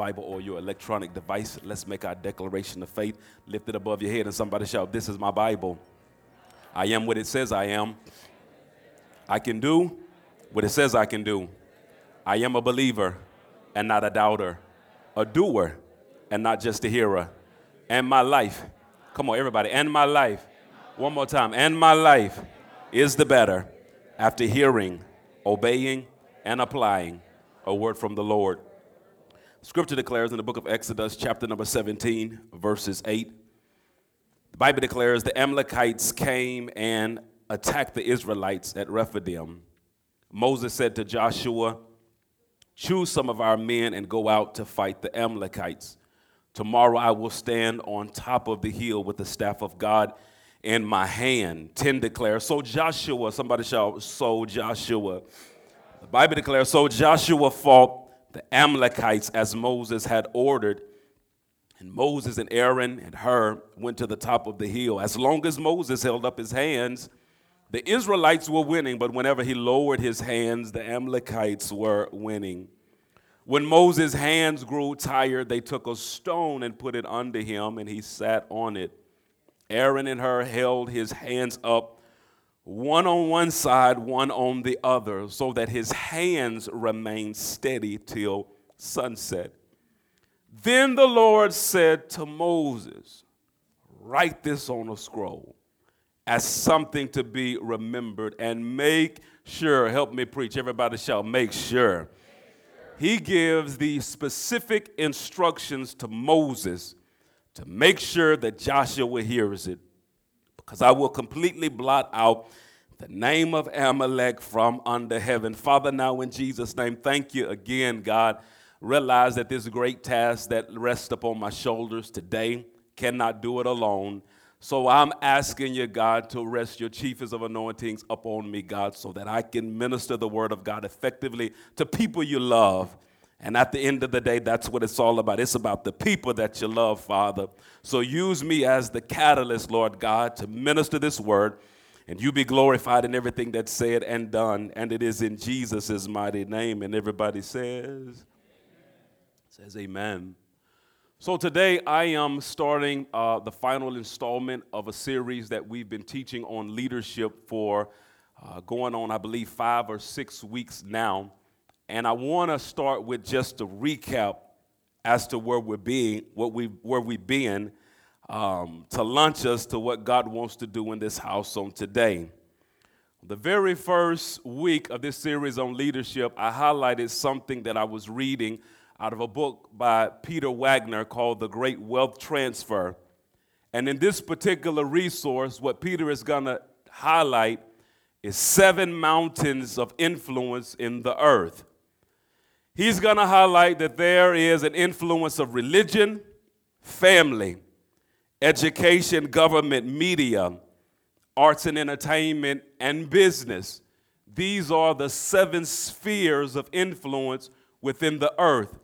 Bible or your electronic device, let's make our declaration of faith. Lift it above your head and somebody shout, This is my Bible. I am what it says I am. I can do what it says I can do. I am a believer and not a doubter, a doer and not just a hearer. And my life, come on, everybody, and my life, one more time, and my life is the better after hearing, obeying, and applying a word from the Lord. Scripture declares in the book of Exodus, chapter number 17, verses 8. The Bible declares the Amalekites came and attacked the Israelites at Rephidim. Moses said to Joshua, Choose some of our men and go out to fight the Amalekites. Tomorrow I will stand on top of the hill with the staff of God in my hand. 10 declares, So Joshua, somebody shout, So Joshua. The Bible declares, So Joshua fought the Amalekites as Moses had ordered. And Moses and Aaron and Hur went to the top of the hill. As long as Moses held up his hands, the Israelites were winning, but whenever he lowered his hands, the Amalekites were winning. When Moses' hands grew tired, they took a stone and put it under him, and he sat on it. Aaron and Hur held his hands up, one on one side, one on the other, so that his hands remained steady till sunset. Then the Lord said to Moses, Write this on a scroll as something to be remembered and make sure, help me preach, everybody shall make sure. He gives the specific instructions to Moses to make sure that Joshua hears it. Because I will completely blot out the name of Amalek from under heaven. Father, now in Jesus' name, thank you again, God. Realize that this great task that rests upon my shoulders today cannot do it alone. So I'm asking you, God, to rest your chiefest of anointings upon me, God, so that I can minister the word of God effectively to people you love. And at the end of the day, that's what it's all about. It's about the people that you love, Father. So use me as the catalyst, Lord God, to minister this word. And you be glorified in everything that's said and done. And it is in Jesus' mighty name. And everybody says, says amen. So today I am starting uh, the final installment of a series that we've been teaching on leadership for uh, going on, I believe, five or six weeks now. And I want to start with just a recap as to where we're being, what we where we've been, um, to launch us to what God wants to do in this house on today. The very first week of this series on leadership, I highlighted something that I was reading out of a book by Peter Wagner called The Great Wealth Transfer. And in this particular resource, what Peter is going to highlight is seven mountains of influence in the earth. He's going to highlight that there is an influence of religion, family, education, government, media, arts and entertainment, and business. These are the seven spheres of influence within the earth.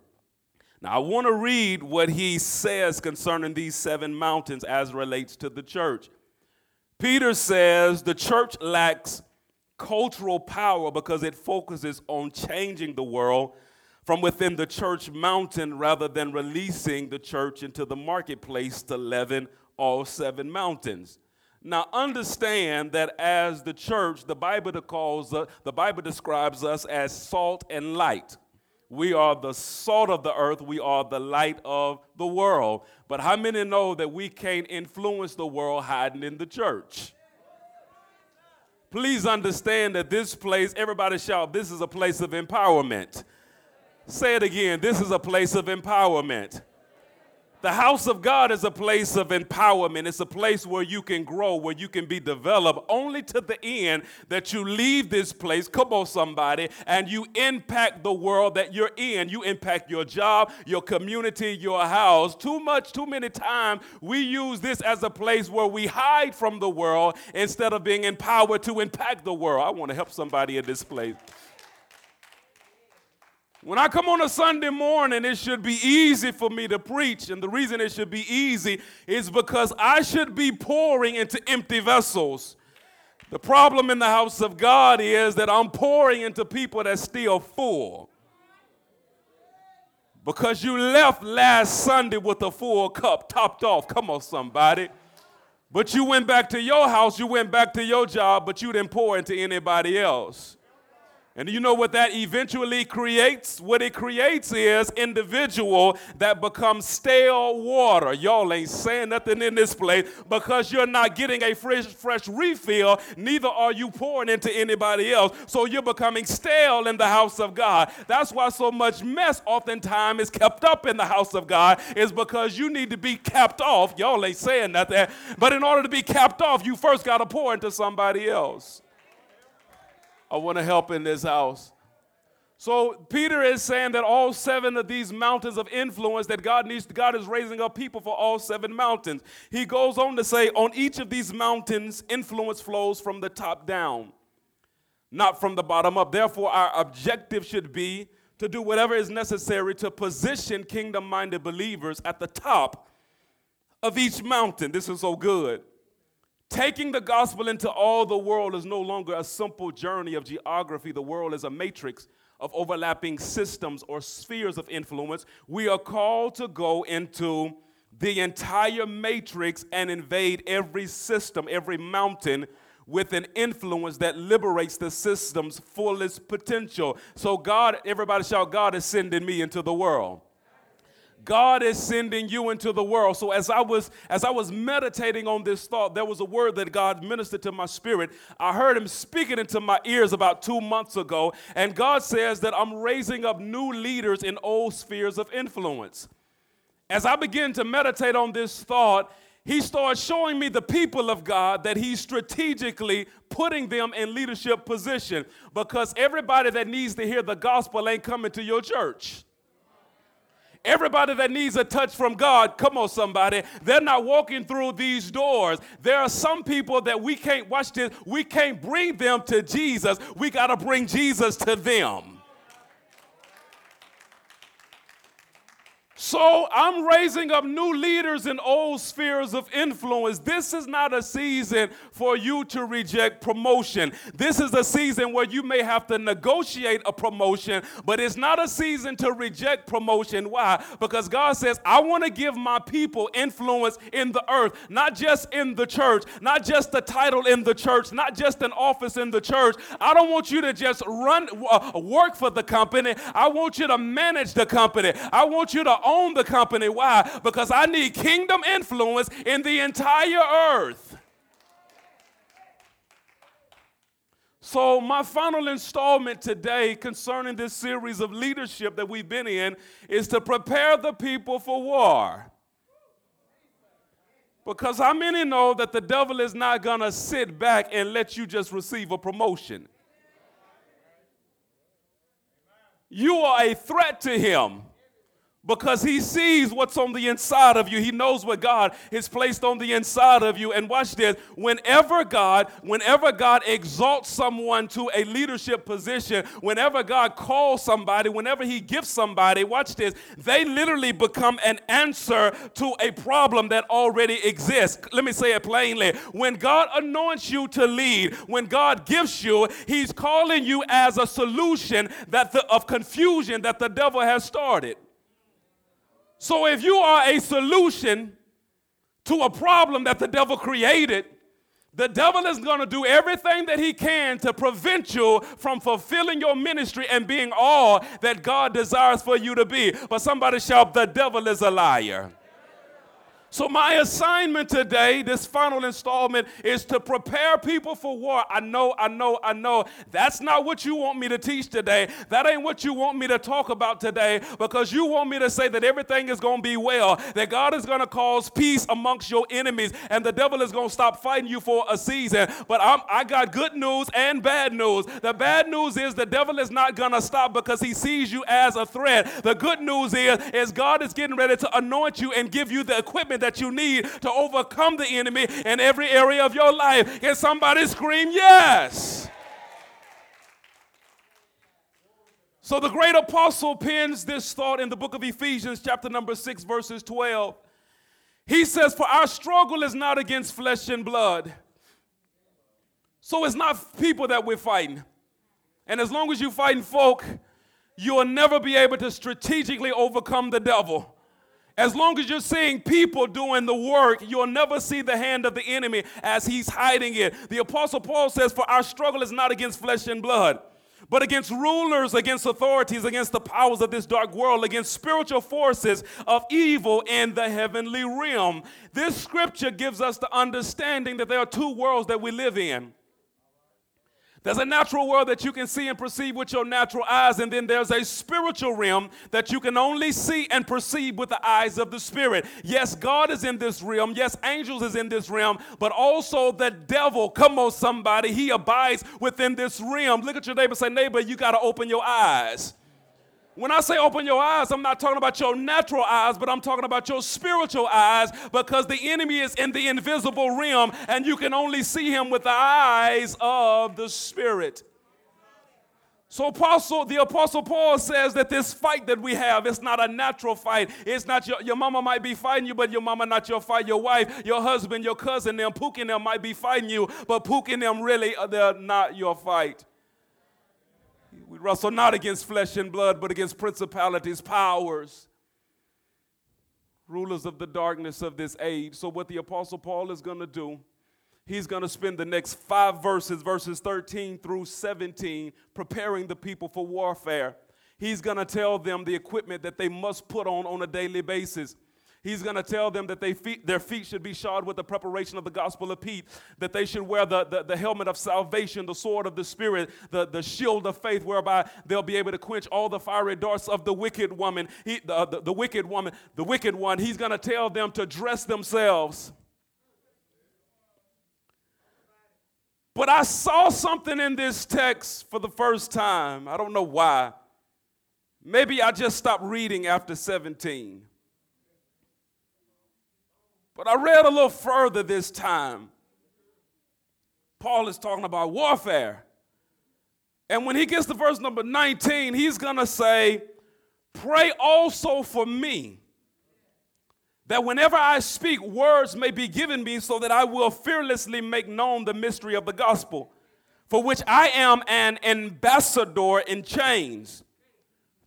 Now, I want to read what he says concerning these seven mountains as relates to the church. Peter says the church lacks cultural power because it focuses on changing the world from within the church mountain rather than releasing the church into the marketplace to leaven all seven mountains. Now understand that as the church, the Bible calls uh, the Bible describes us as salt and light. We are the salt of the earth. We are the light of the world. But how many know that we can't influence the world hiding in the church? Please understand that this place, everybody shout, this is a place of empowerment. Say it again, this is a place of empowerment. The house of God is a place of empowerment. It's a place where you can grow, where you can be developed, only to the end that you leave this place, come on, somebody, and you impact the world that you're in. You impact your job, your community, your house. Too much, too many times, we use this as a place where we hide from the world instead of being empowered to impact the world. I want to help somebody in this place. When I come on a Sunday morning, it should be easy for me to preach. And the reason it should be easy is because I should be pouring into empty vessels. The problem in the house of God is that I'm pouring into people that still full. because you left last Sunday with a full cup topped off. Come on, somebody. But you went back to your house, you went back to your job, but you didn't pour into anybody else. And you know what that eventually creates? What it creates is individual that becomes stale water. Y'all ain't saying nothing in this place because you're not getting a fresh, fresh refill, neither are you pouring into anybody else. So you're becoming stale in the house of God. That's why so much mess oftentimes is kept up in the house of God, is because you need to be capped off. Y'all ain't saying nothing. But in order to be capped off, you first got to pour into somebody else. I want to help in this house. So Peter is saying that all seven of these mountains of influence that God needs, God is raising up people for all seven mountains. He goes on to say, on each of these mountains, influence flows from the top down, not from the bottom up. Therefore, our objective should be to do whatever is necessary to position kingdom-minded believers at the top of each mountain. This is so good. Taking the gospel into all the world is no longer a simple journey of geography. The world is a matrix of overlapping systems or spheres of influence. We are called to go into the entire matrix and invade every system, every mountain with an influence that liberates the system's fullest potential. So, God, everybody shout, God is sending me into the world. God is sending you into the world. So as I was as I was meditating on this thought, there was a word that God ministered to my spirit. I heard him speaking into my ears about 2 months ago, and God says that I'm raising up new leaders in old spheres of influence. As I begin to meditate on this thought, he starts showing me the people of God that he's strategically putting them in leadership position because everybody that needs to hear the gospel ain't coming to your church. Everybody that needs a touch from God, come on, somebody, they're not walking through these doors. There are some people that we can't, watch this, we can't bring them to Jesus. We got to bring Jesus to them. So I'm raising up new leaders in old spheres of influence. This is not a season for you to reject promotion. This is a season where you may have to negotiate a promotion, but it's not a season to reject promotion. Why? Because God says, I want to give my people influence in the earth, not just in the church, not just the title in the church, not just an office in the church. I don't want you to just run uh, work for the company. I want you to manage the company. I want you to own the company. Why? Because I need kingdom influence in the entire earth. So, my final installment today concerning this series of leadership that we've been in is to prepare the people for war. Because how many know that the devil is not going to sit back and let you just receive a promotion? You are a threat to him because he sees what's on the inside of you. He knows what God has placed on the inside of you. And watch this whenever God, whenever God exalts someone to a leadership position, whenever God calls somebody, whenever he gives somebody, watch this, they literally become an answer to a problem that already exists. Let me say it plainly. When God anoints you to lead, when God gives you, he's calling you as a solution that the, of confusion that the devil has started. So if you are a solution to a problem that the devil created, the devil is going to do everything that he can to prevent you from fulfilling your ministry and being all that God desires for you to be. But somebody shout, The devil is a liar. So, my assignment today, this final installment, is to prepare people for war. I know, I know, I know. That's not what you want me to teach today. That ain't what you want me to talk about today because you want me to say that everything is going to be well, that God is going to cause peace amongst your enemies, and the devil is going to stop fighting you for a season. But I'm, I got good news and bad news. The bad news is the devil is not going to stop because he sees you as a threat. The good news is, is God is getting ready to anoint you and give you the equipment that you need to overcome the enemy in every area of your life. Can somebody scream yes? So the great apostle pins this thought in the book of Ephesians, chapter number 6, verses 12. He says, For our struggle is not against flesh and blood. So it's not people that we're fighting. And as long as you're fighting folk, you will never be able to strategically overcome the devil. As long as you're seeing people doing the work, you'll never see the hand of the enemy as he's hiding it. The Apostle Paul says, For our struggle is not against flesh and blood, but against rulers, against authorities, against the powers of this dark world, against spiritual forces of evil in the heavenly realm. This scripture gives us the understanding that there are two worlds that we live in. There's a natural world that you can see and perceive with your natural eyes, and then there's a spiritual realm that you can only see and perceive with the eyes of the Spirit. Yes, God is in this realm. Yes, angels is in this realm, but also the devil. Come on, somebody. He abides within this realm. Look at your neighbor say, neighbor, you got to open your eyes. When I say open your eyes, I'm not talking about your natural eyes, but I'm talking about your spiritual eyes because the enemy is in the invisible realm and you can only see him with the eyes of the Spirit. So apostle, the apostle Paul says that this fight that we have, it's not a natural fight. It's not your, your mama might be fighting you, but your mama not your fight. Your wife, your husband, your cousin, them, and them might be fighting you, but and them really, uh, they're not your fight. We wrestle not against flesh and blood, but against principalities, powers, rulers of the darkness of this age. So, what the Apostle Paul is going to do, he's going to spend the next five verses, verses 13 through 17, preparing the people for warfare. He's going to tell them the equipment that they must put on on a daily basis. He's going to tell them that they feet, their feet should be shod with the preparation of the gospel of peace, that they should wear the, the, the, helmet of salvation, the sword of the Spirit, the, the shield of faith, whereby they'll be able to quench all the fiery darts of the wicked woman, he, the, uh, the, the wicked woman, the wicked one. He's going to tell them to dress themselves. But I saw something in this text for the first time. I don't know why. Maybe I just stopped reading after 17. But I read a little further this time. Paul is talking about warfare. And when he gets to verse number 19, he's going to say, Pray also for me, that whenever I speak, words may be given me, so that I will fearlessly make known the mystery of the gospel, for which I am an ambassador in chains.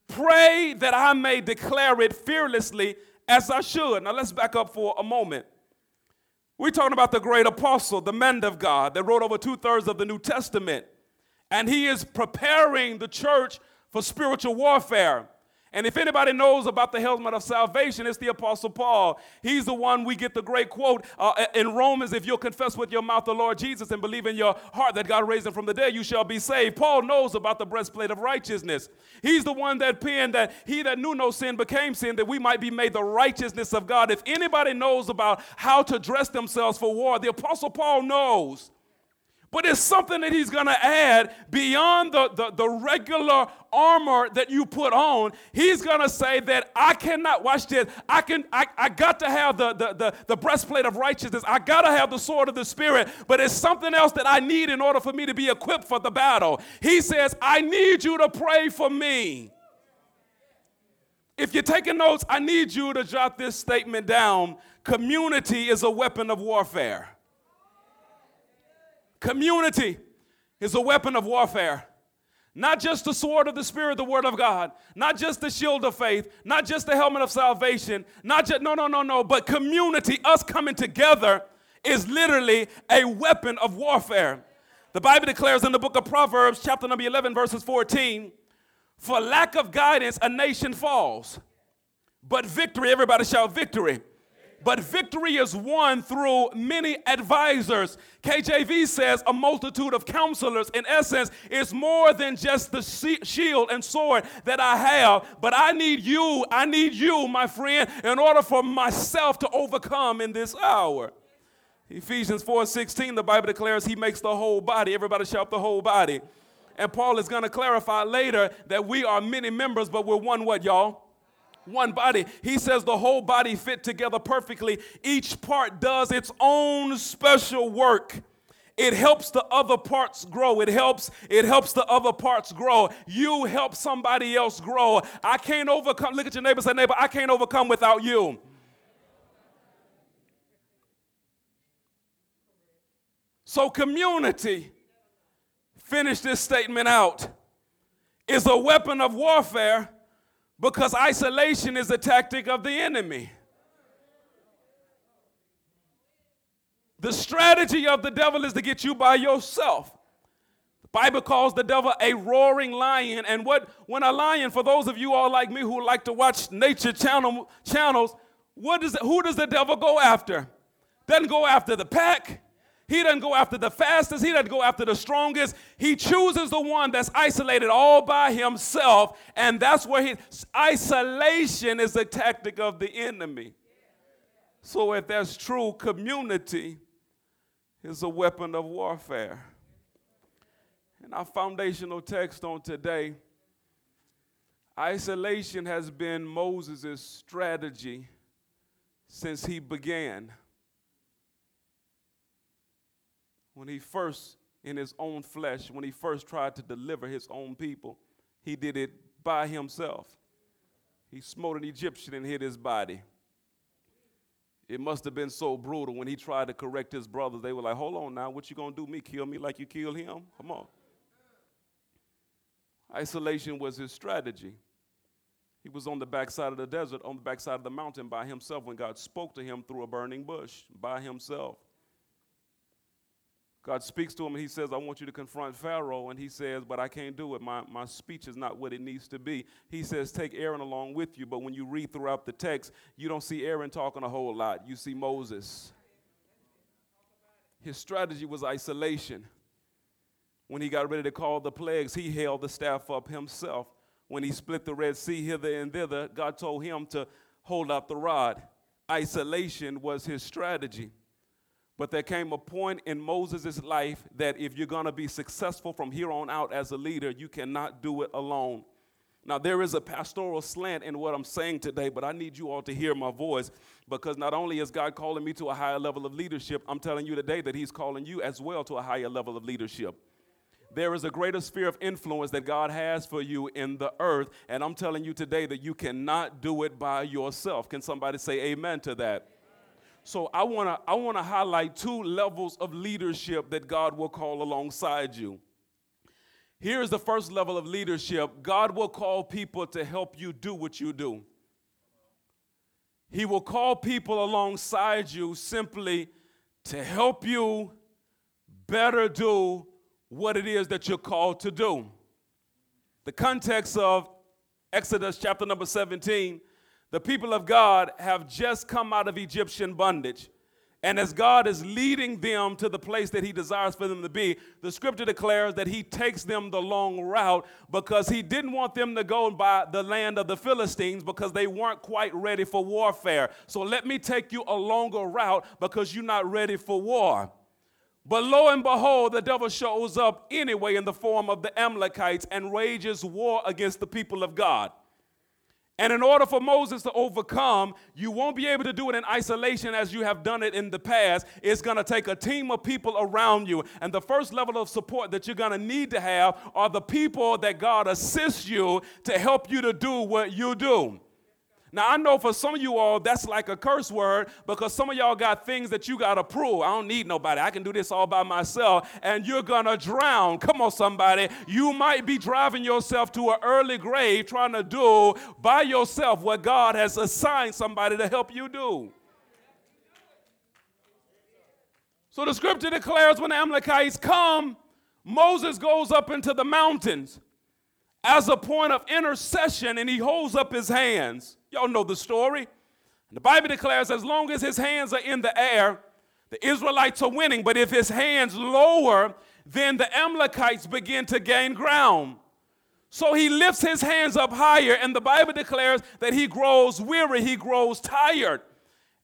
Pray that I may declare it fearlessly as I should. Now let's back up for a moment. We're talking about the great apostle, the man of God that wrote over two thirds of the New Testament. And he is preparing the church for spiritual warfare. And if anybody knows about the helmet of salvation, it's the Apostle Paul. He's the one we get the great quote uh, in Romans if you'll confess with your mouth the Lord Jesus and believe in your heart that God raised him from the dead, you shall be saved. Paul knows about the breastplate of righteousness. He's the one that penned that he that knew no sin became sin that we might be made the righteousness of God. If anybody knows about how to dress themselves for war, the Apostle Paul knows. But it's something that he's going to add beyond the, the, the, regular armor that you put on. He's going to say that I cannot, watch this, I, can, I, I got to have the, the, the, the breastplate of righteousness. I got to have the sword of the Spirit, but it's something else that I need in order for me to be equipped for the battle. He says, I need you to pray for me. If you're taking notes, I need you to jot this statement down. Community is a weapon of warfare. Community is a weapon of warfare. Not just the sword of the Spirit, the Word of God, not just the shield of faith, not just the helmet of salvation, not just, no, no, no, no, but community, us coming together, is literally a weapon of warfare. The Bible declares in the book of Proverbs, chapter number 11, verses 14, for lack of guidance, a nation falls. But victory, everybody shout victory. But victory is won through many advisors. KJV says a multitude of counselors. In essence, it's more than just the shield and sword that I have, but I need you, I need you, my friend, in order for myself to overcome in this hour. Ephesians 4:16, the Bible declares he makes the whole body. Everybody shout the whole body. And Paul is going to clarify later that we are many members, but we're one what, y'all? One body. He says the whole body fit together perfectly. Each part does its own special work. It helps the other parts grow. It helps it helps the other parts grow. You help somebody else grow. I can't overcome. Look at your neighbor say neighbor, I can't overcome without you. So community finish this statement out is a weapon of warfare because isolation is a tactic of the enemy. The strategy of the devil is to get you by yourself. The Bible calls the devil a roaring lion. And what when a lion, for those of you all like me who like to watch nature channel, channels, what does who does the devil go after? Doesn't go after the pack. He doesn't go after the fastest. He doesn't go after the strongest. He chooses the one that's isolated all by himself. And that's where he, isolation is a tactic of the enemy. So if that's true, community is a weapon of warfare. And our foundational text on today isolation has been Moses' strategy since he began. When he first, in his own flesh, when he first tried to deliver his own people, he did it by himself. He smote an Egyptian and hid his body. It must have been so brutal when he tried to correct his brothers. They were like, hold on now, what you gonna do me? Kill me like you killed him? Come on. Isolation was his strategy. He was on the backside of the desert, on the backside of the mountain by himself when God spoke to him through a burning bush by himself. God speaks to him and he says, I want you to confront Pharaoh. And he says, But I can't do it. My, my speech is not what it needs to be. He says, Take Aaron along with you. But when you read throughout the text, you don't see Aaron talking a whole lot. You see Moses. His strategy was isolation. When he got ready to call the plagues, he held the staff up himself. When he split the Red Sea hither and thither, God told him to hold out the rod. Isolation was his strategy. But there came a point in Moses' life that if you're going to be successful from here on out as a leader, you cannot do it alone. Now, there is a pastoral slant in what I'm saying today, but I need you all to hear my voice because not only is God calling me to a higher level of leadership, I'm telling you today that He's calling you as well to a higher level of leadership. There is a greater sphere of influence that God has for you in the earth, and I'm telling you today that you cannot do it by yourself. Can somebody say amen to that? So I want to I want to highlight two levels of leadership that God will call alongside you. Here's the first level of leadership. God will call people to help you do what you do. He will call people alongside you simply to help you better do what it is that you're called to do. The context of Exodus chapter number 17 the people of God have just come out of Egyptian bondage. And as God is leading them to the place that He desires for them to be, the scripture declares that He takes them the long route because He didn't want them to go by the land of the Philistines because they weren't quite ready for warfare. So let me take you a longer route because you're not ready for war. But lo and behold, the devil shows up anyway in the form of the Amalekites and wages war against the people of God. And in order for Moses to overcome, you won't be able to do it in isolation as you have done it in the past. It's going to take a team of people around you. And the first level of support that you're going to need to have are the people that God assists you to help you to do what you do. Now, I know for some of you all, that's like a curse word because some of y'all got things that you got to prove. I don't need nobody. I can do this all by myself, and you're going to drown. Come on, somebody. You might be driving yourself to an early grave trying to do by yourself what God has assigned somebody to help you do. So the scripture declares when the Amalekites come, Moses goes up into the mountains as a point of intercession and he holds up his hands. Y'all know the story. And the Bible declares as long as his hands are in the air, the Israelites are winning. But if his hands lower, then the Amalekites begin to gain ground. So he lifts his hands up higher, and the Bible declares that he grows weary, he grows tired.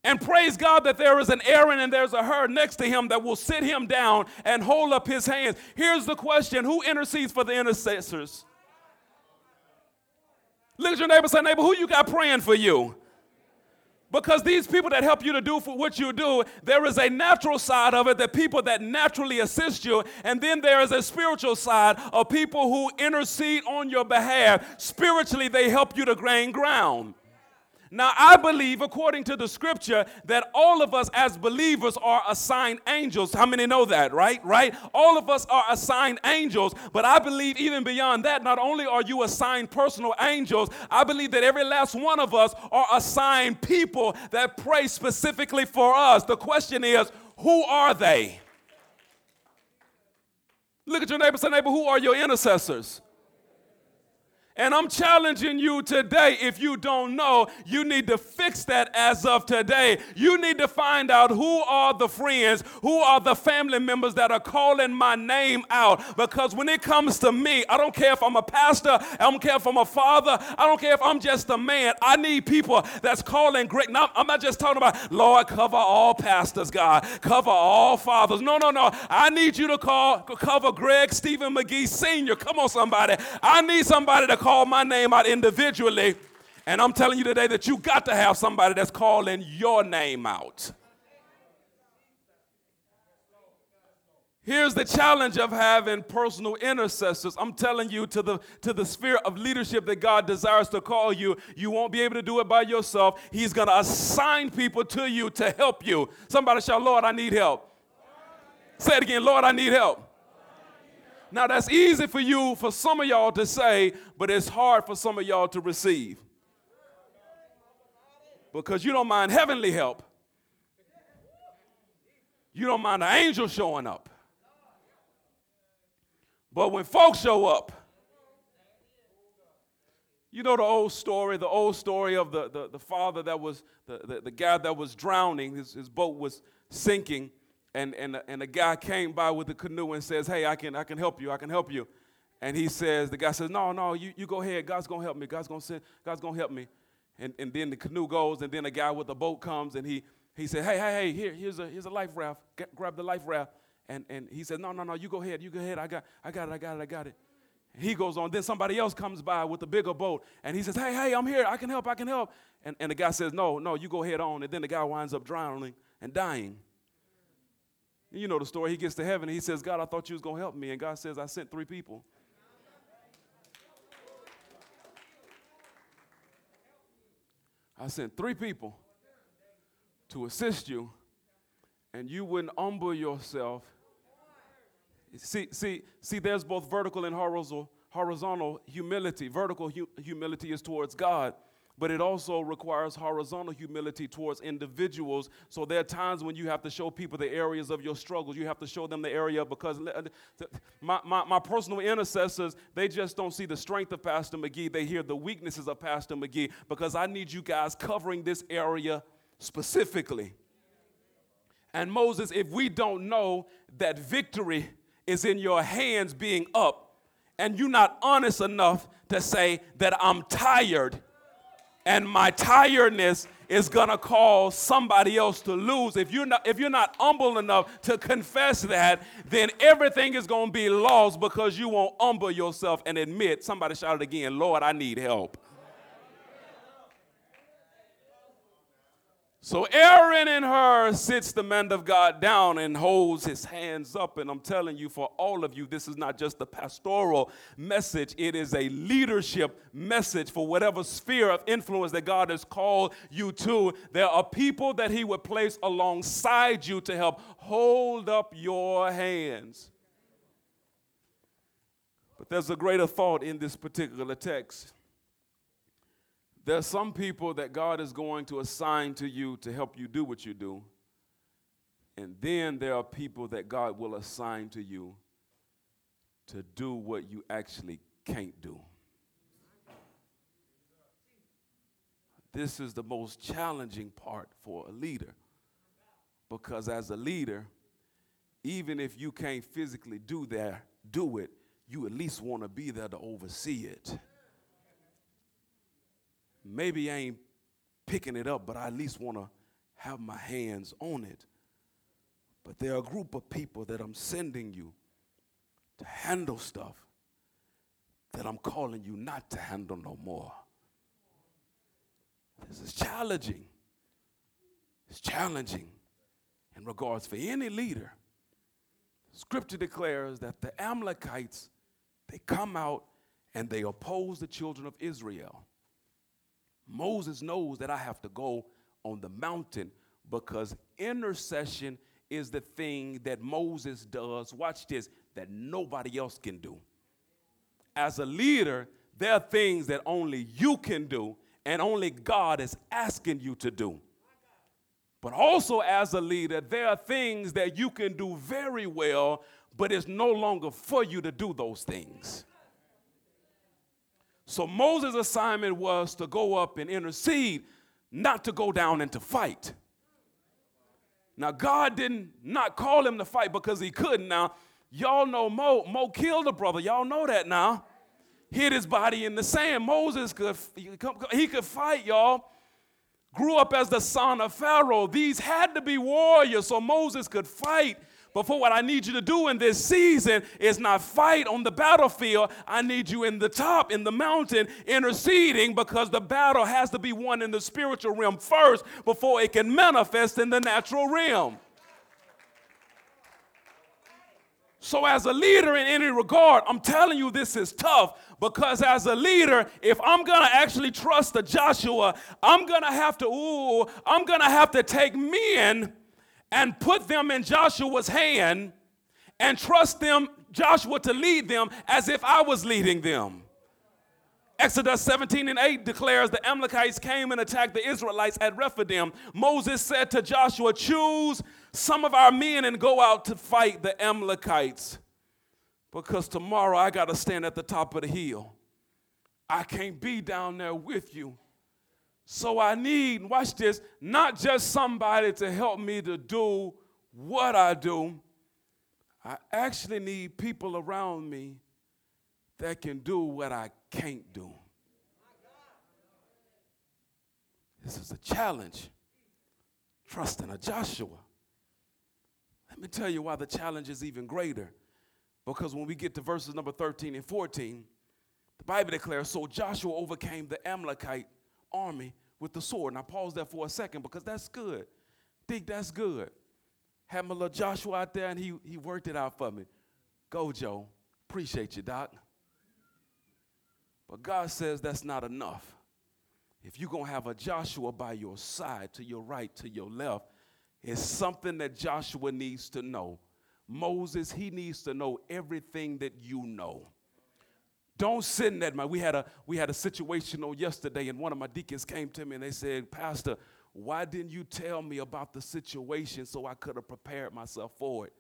And praise God that there is an Aaron and there's a Hur next to him that will sit him down and hold up his hands. Here's the question Who intercedes for the intercessors? Look at your neighbor say, neighbor, who you got praying for you? Because these people that help you to do for what you do, there is a natural side of it, the people that naturally assist you, and then there is a spiritual side of people who intercede on your behalf. Spiritually, they help you to gain ground. Now, I believe, according to the scripture, that all of us as believers are assigned angels. How many know that, right? Right? All of us are assigned angels, but I believe even beyond that, not only are you assigned personal angels, I believe that every last one of us are assigned people that pray specifically for us. The question is, who are they? Look at your neighbor, say, neighbor, who are your intercessors? And I'm challenging you today. If you don't know, you need to fix that as of today. You need to find out who are the friends, who are the family members that are calling my name out. Because when it comes to me, I don't care if I'm a pastor, I don't care if I'm a father, I don't care if I'm just a man. I need people that's calling great. Now, I'm not just talking about, Lord, cover all pastors, God, cover all fathers. No, no, no. I need you to call, cover Greg Stephen McGee Sr. Come on, somebody. I need somebody to call my name out individually. And I'm telling you today that you got to have somebody that's calling your name out. Here's the challenge of having personal intercessors. I'm telling you to the to the sphere of leadership that God desires to call you, you won't be able to do it by yourself. He's going to assign people to you to help you. Somebody shout, "Lord, I need help." Say it again, "Lord, I need help." Now, that's easy for you, for some of y'all to say, but it's hard for some of y'all to receive. Because you don't mind heavenly help, you don't mind the angel showing up. But when folks show up, you know the old story, the old story of the, the, the father that was, the, the, the guy that was drowning, his, his boat was sinking and, and, and a guy came by with a canoe and says, Hey, I can, I can help you, I can help you. And he says, The guy says, No, no, you, you go ahead. God's to help me. God's to send, God's to help me. And, and then the canoe goes, and then a guy with a boat comes, and he, he said, Hey, hey, hey, here, here's, a, here's a life raft. Get, grab the life raft. And, and he said, No, no, no, you go ahead. You go ahead. I got, I got it, I got it, I got it. He goes on. Then somebody else comes by with a bigger boat, and he says, Hey, hey, I'm here. I can help. I can help. And, and the guy says, No, no, you go ahead on. And then the guy winds up drowning and dying. You know the story. He gets to heaven and he says, God, I thought you was going to help me. And God says, I sent three people. I sent three people to assist you, and you wouldn't humble yourself. See, see, see, there's both vertical and horizontal, horizontal humility. Vertical hu- humility is towards God but it also requires horizontal humility towards individuals. So there are times when you have to show people the areas of your struggles. You have to show them the area because uh, my, my, my, personal intercessors, they just don't see the strength of Pastor McGee. They hear the weaknesses of Pastor McGee because I need you guys covering this area specifically. And Moses, if we don't know that victory is in your hands being up, and you're not honest enough to say that I'm tired and my tiredness is gonna cause somebody else to lose. If you're not if you're not humble enough to confess that, then everything is gonna be lost because you won't humble yourself and admit. Somebody shout it again, Lord, I need help. So Aaron and Hur sits the man of God down and holds his hands up. And I'm telling you, for all of you, this is not just a pastoral message, it is a leadership message for whatever sphere of influence that God has called you to. There are people that he would place alongside you to help hold up your hands. But there's a greater thought in this particular text. There are some people that God is going to assign to you to help you do what you do. And then there are people that God will assign to you to do what you actually can't do. This is the most challenging part for a leader. Because as a leader, even if you can't physically do that, do it, you at least want to be there to oversee it maybe I ain't picking it up, but I at least want to have my hands on it. But there are a group of people that I'm sending you to handle stuff that I'm calling you not to handle no more. This is challenging. It's challenging in regards for any leader. Scripture declares that the Amalekites, they come out and they oppose the children of Israel. Moses knows that I have to go on the mountain because intercession is the thing that Moses does. Watch this, that nobody else can do. As a leader, there are things that only you can do and only God is asking you to do. But also, as a leader, there are things that you can do very well, but it's no longer for you to do those things. So, Moses' assignment was to go up and intercede, not to go down and to fight. Now, God didn't not call him to fight because he couldn't. Now, y'all know Mo. Mo killed a brother. Y'all know that now. Hid his body in the sand. Moses could he could fight, y'all. Grew up as the son of Pharaoh. These had to be warriors so Moses could fight but for what I need you to do in this season is not fight on the battlefield. I need you in the top, in the mountain, interceding because the battle has to be won in the spiritual realm first before it can manifest in the natural realm. So, as a leader in any regard, I'm telling you this is tough because as a leader, if I'm gonna actually trust the Joshua, I'm gonna have to, ooh, I'm gonna have to take men and put them in Joshua's hand and trust them, Joshua, to lead them as if I was leading them. Exodus 17 and 8 declares the Amalekites came and attacked the Israelites at Rephidim. Moses said to Joshua, Choose some of our men and go out to fight the Amalekites because tomorrow I got to stand at the top of the hill. I can't be down there with you. So I need, watch this, not just somebody to help me to do what I do. I actually need people around me that can do what I can't do. This is a challenge. Trusting a Joshua. Let me tell you why the challenge is even greater. Because when we get to verses number 13 and 14, the Bible declares So Joshua overcame the Amalekite army with the sword. And I pause there for a second because that's good. Think that's good. Had my little Joshua out there and he, he worked it out for me. Go, Joe. Appreciate you, Doc. But God says that's not enough. If you're going to have a Joshua by your side, to your right, to your left, it's something that Joshua needs to know. Moses, he needs to know everything that you know. Don't in that, man. We had a we had a situation on yesterday, and one of my deacons came to me and they said, Pastor, why didn't you tell me about the situation so I could have prepared myself for it?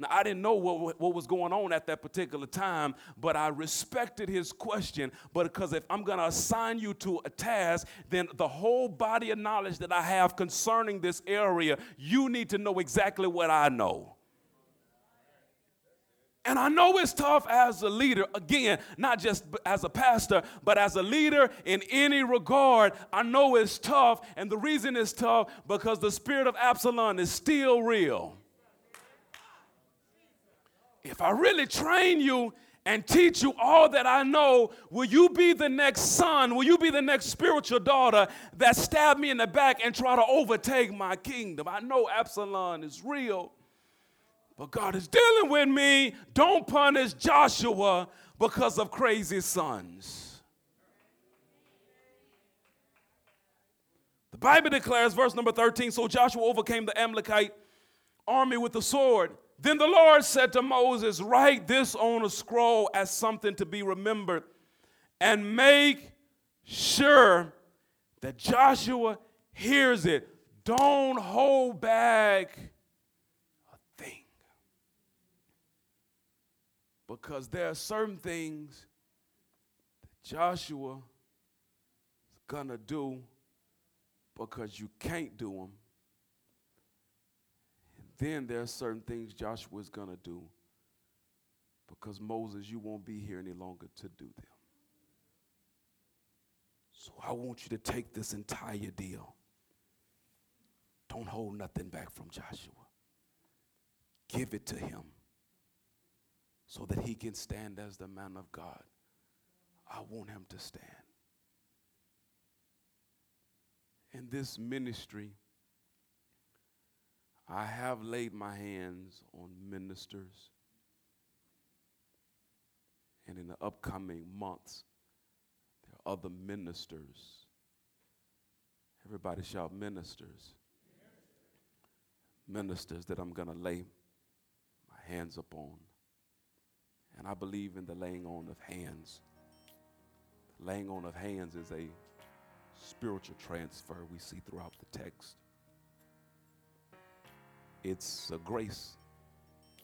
Now, I didn't know what, what was going on at that particular time, but I respected his question. But because if I'm going to assign you to a task, then the whole body of knowledge that I have concerning this area, you need to know exactly what I know. And I know it's tough as a leader, again, not just as a pastor, but as a leader in any regard. I know it's tough, and the reason it's tough because the spirit of Absalom is still real. If I really train you and teach you all that I know, will you be the next son? Will you be the next spiritual daughter that stab me in the back and try to overtake my kingdom? I know Absalom is real. But God is dealing with me. Don't punish Joshua because of crazy sons. The Bible declares, verse number 13 So Joshua overcame the Amalekite army with the sword. Then the Lord said to Moses, Write this on a scroll as something to be remembered, and make sure that Joshua hears it. Don't hold back Because there are certain things that Joshua is going to do because you can't do them. And then there are certain things Joshua is going to do because Moses, you won't be here any longer to do them. So I want you to take this entire deal. Don't hold nothing back from Joshua. Give it to him so that he can stand as the man of God. I want him to stand. In this ministry, I have laid my hands on ministers. And in the upcoming months, there are other ministers Everybody shout ministers. Ministers that I'm going to lay my hands upon. And I believe in the laying on of hands. The laying on of hands is a spiritual transfer we see throughout the text. It's a grace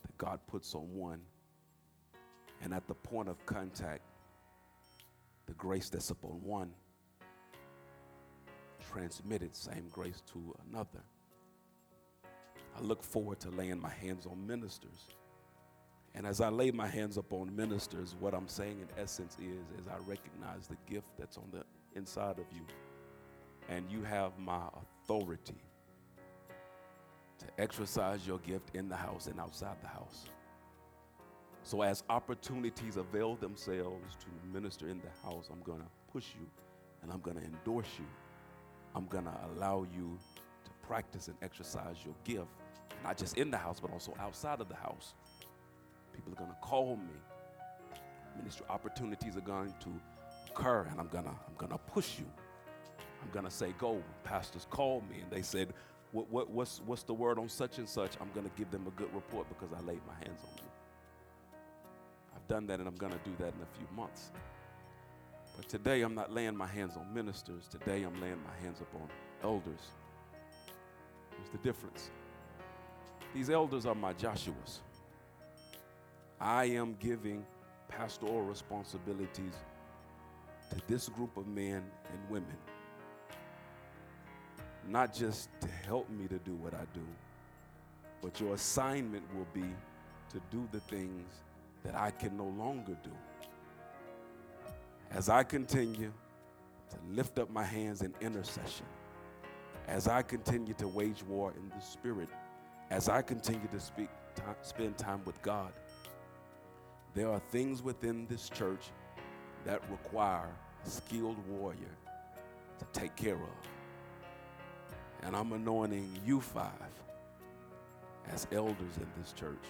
that God puts on one. And at the point of contact, the grace that's upon one transmitted same grace to another. I look forward to laying my hands on ministers. And as I lay my hands upon ministers, what I'm saying in essence is, is I recognize the gift that's on the inside of you. And you have my authority to exercise your gift in the house and outside the house. So, as opportunities avail themselves to minister in the house, I'm going to push you and I'm going to endorse you. I'm going to allow you to practice and exercise your gift, not just in the house, but also outside of the house. People are going to call me. Ministry opportunities are going to occur, and I'm going to I'm going to push you. I'm going to say, Go. Pastors called me, and they said, what, what, what's, what's the word on such and such? I'm going to give them a good report because I laid my hands on you I've done that and I'm going to do that in a few months. But today I'm not laying my hands on ministers. Today I'm laying my hands upon elders. Here's the difference. These elders are my Joshuas. I am giving pastoral responsibilities to this group of men and women. Not just to help me to do what I do, but your assignment will be to do the things that I can no longer do. As I continue to lift up my hands in intercession, as I continue to wage war in the Spirit, as I continue to speak, spend time with God, there are things within this church that require a skilled warrior to take care of. And I'm anointing you five as elders in this church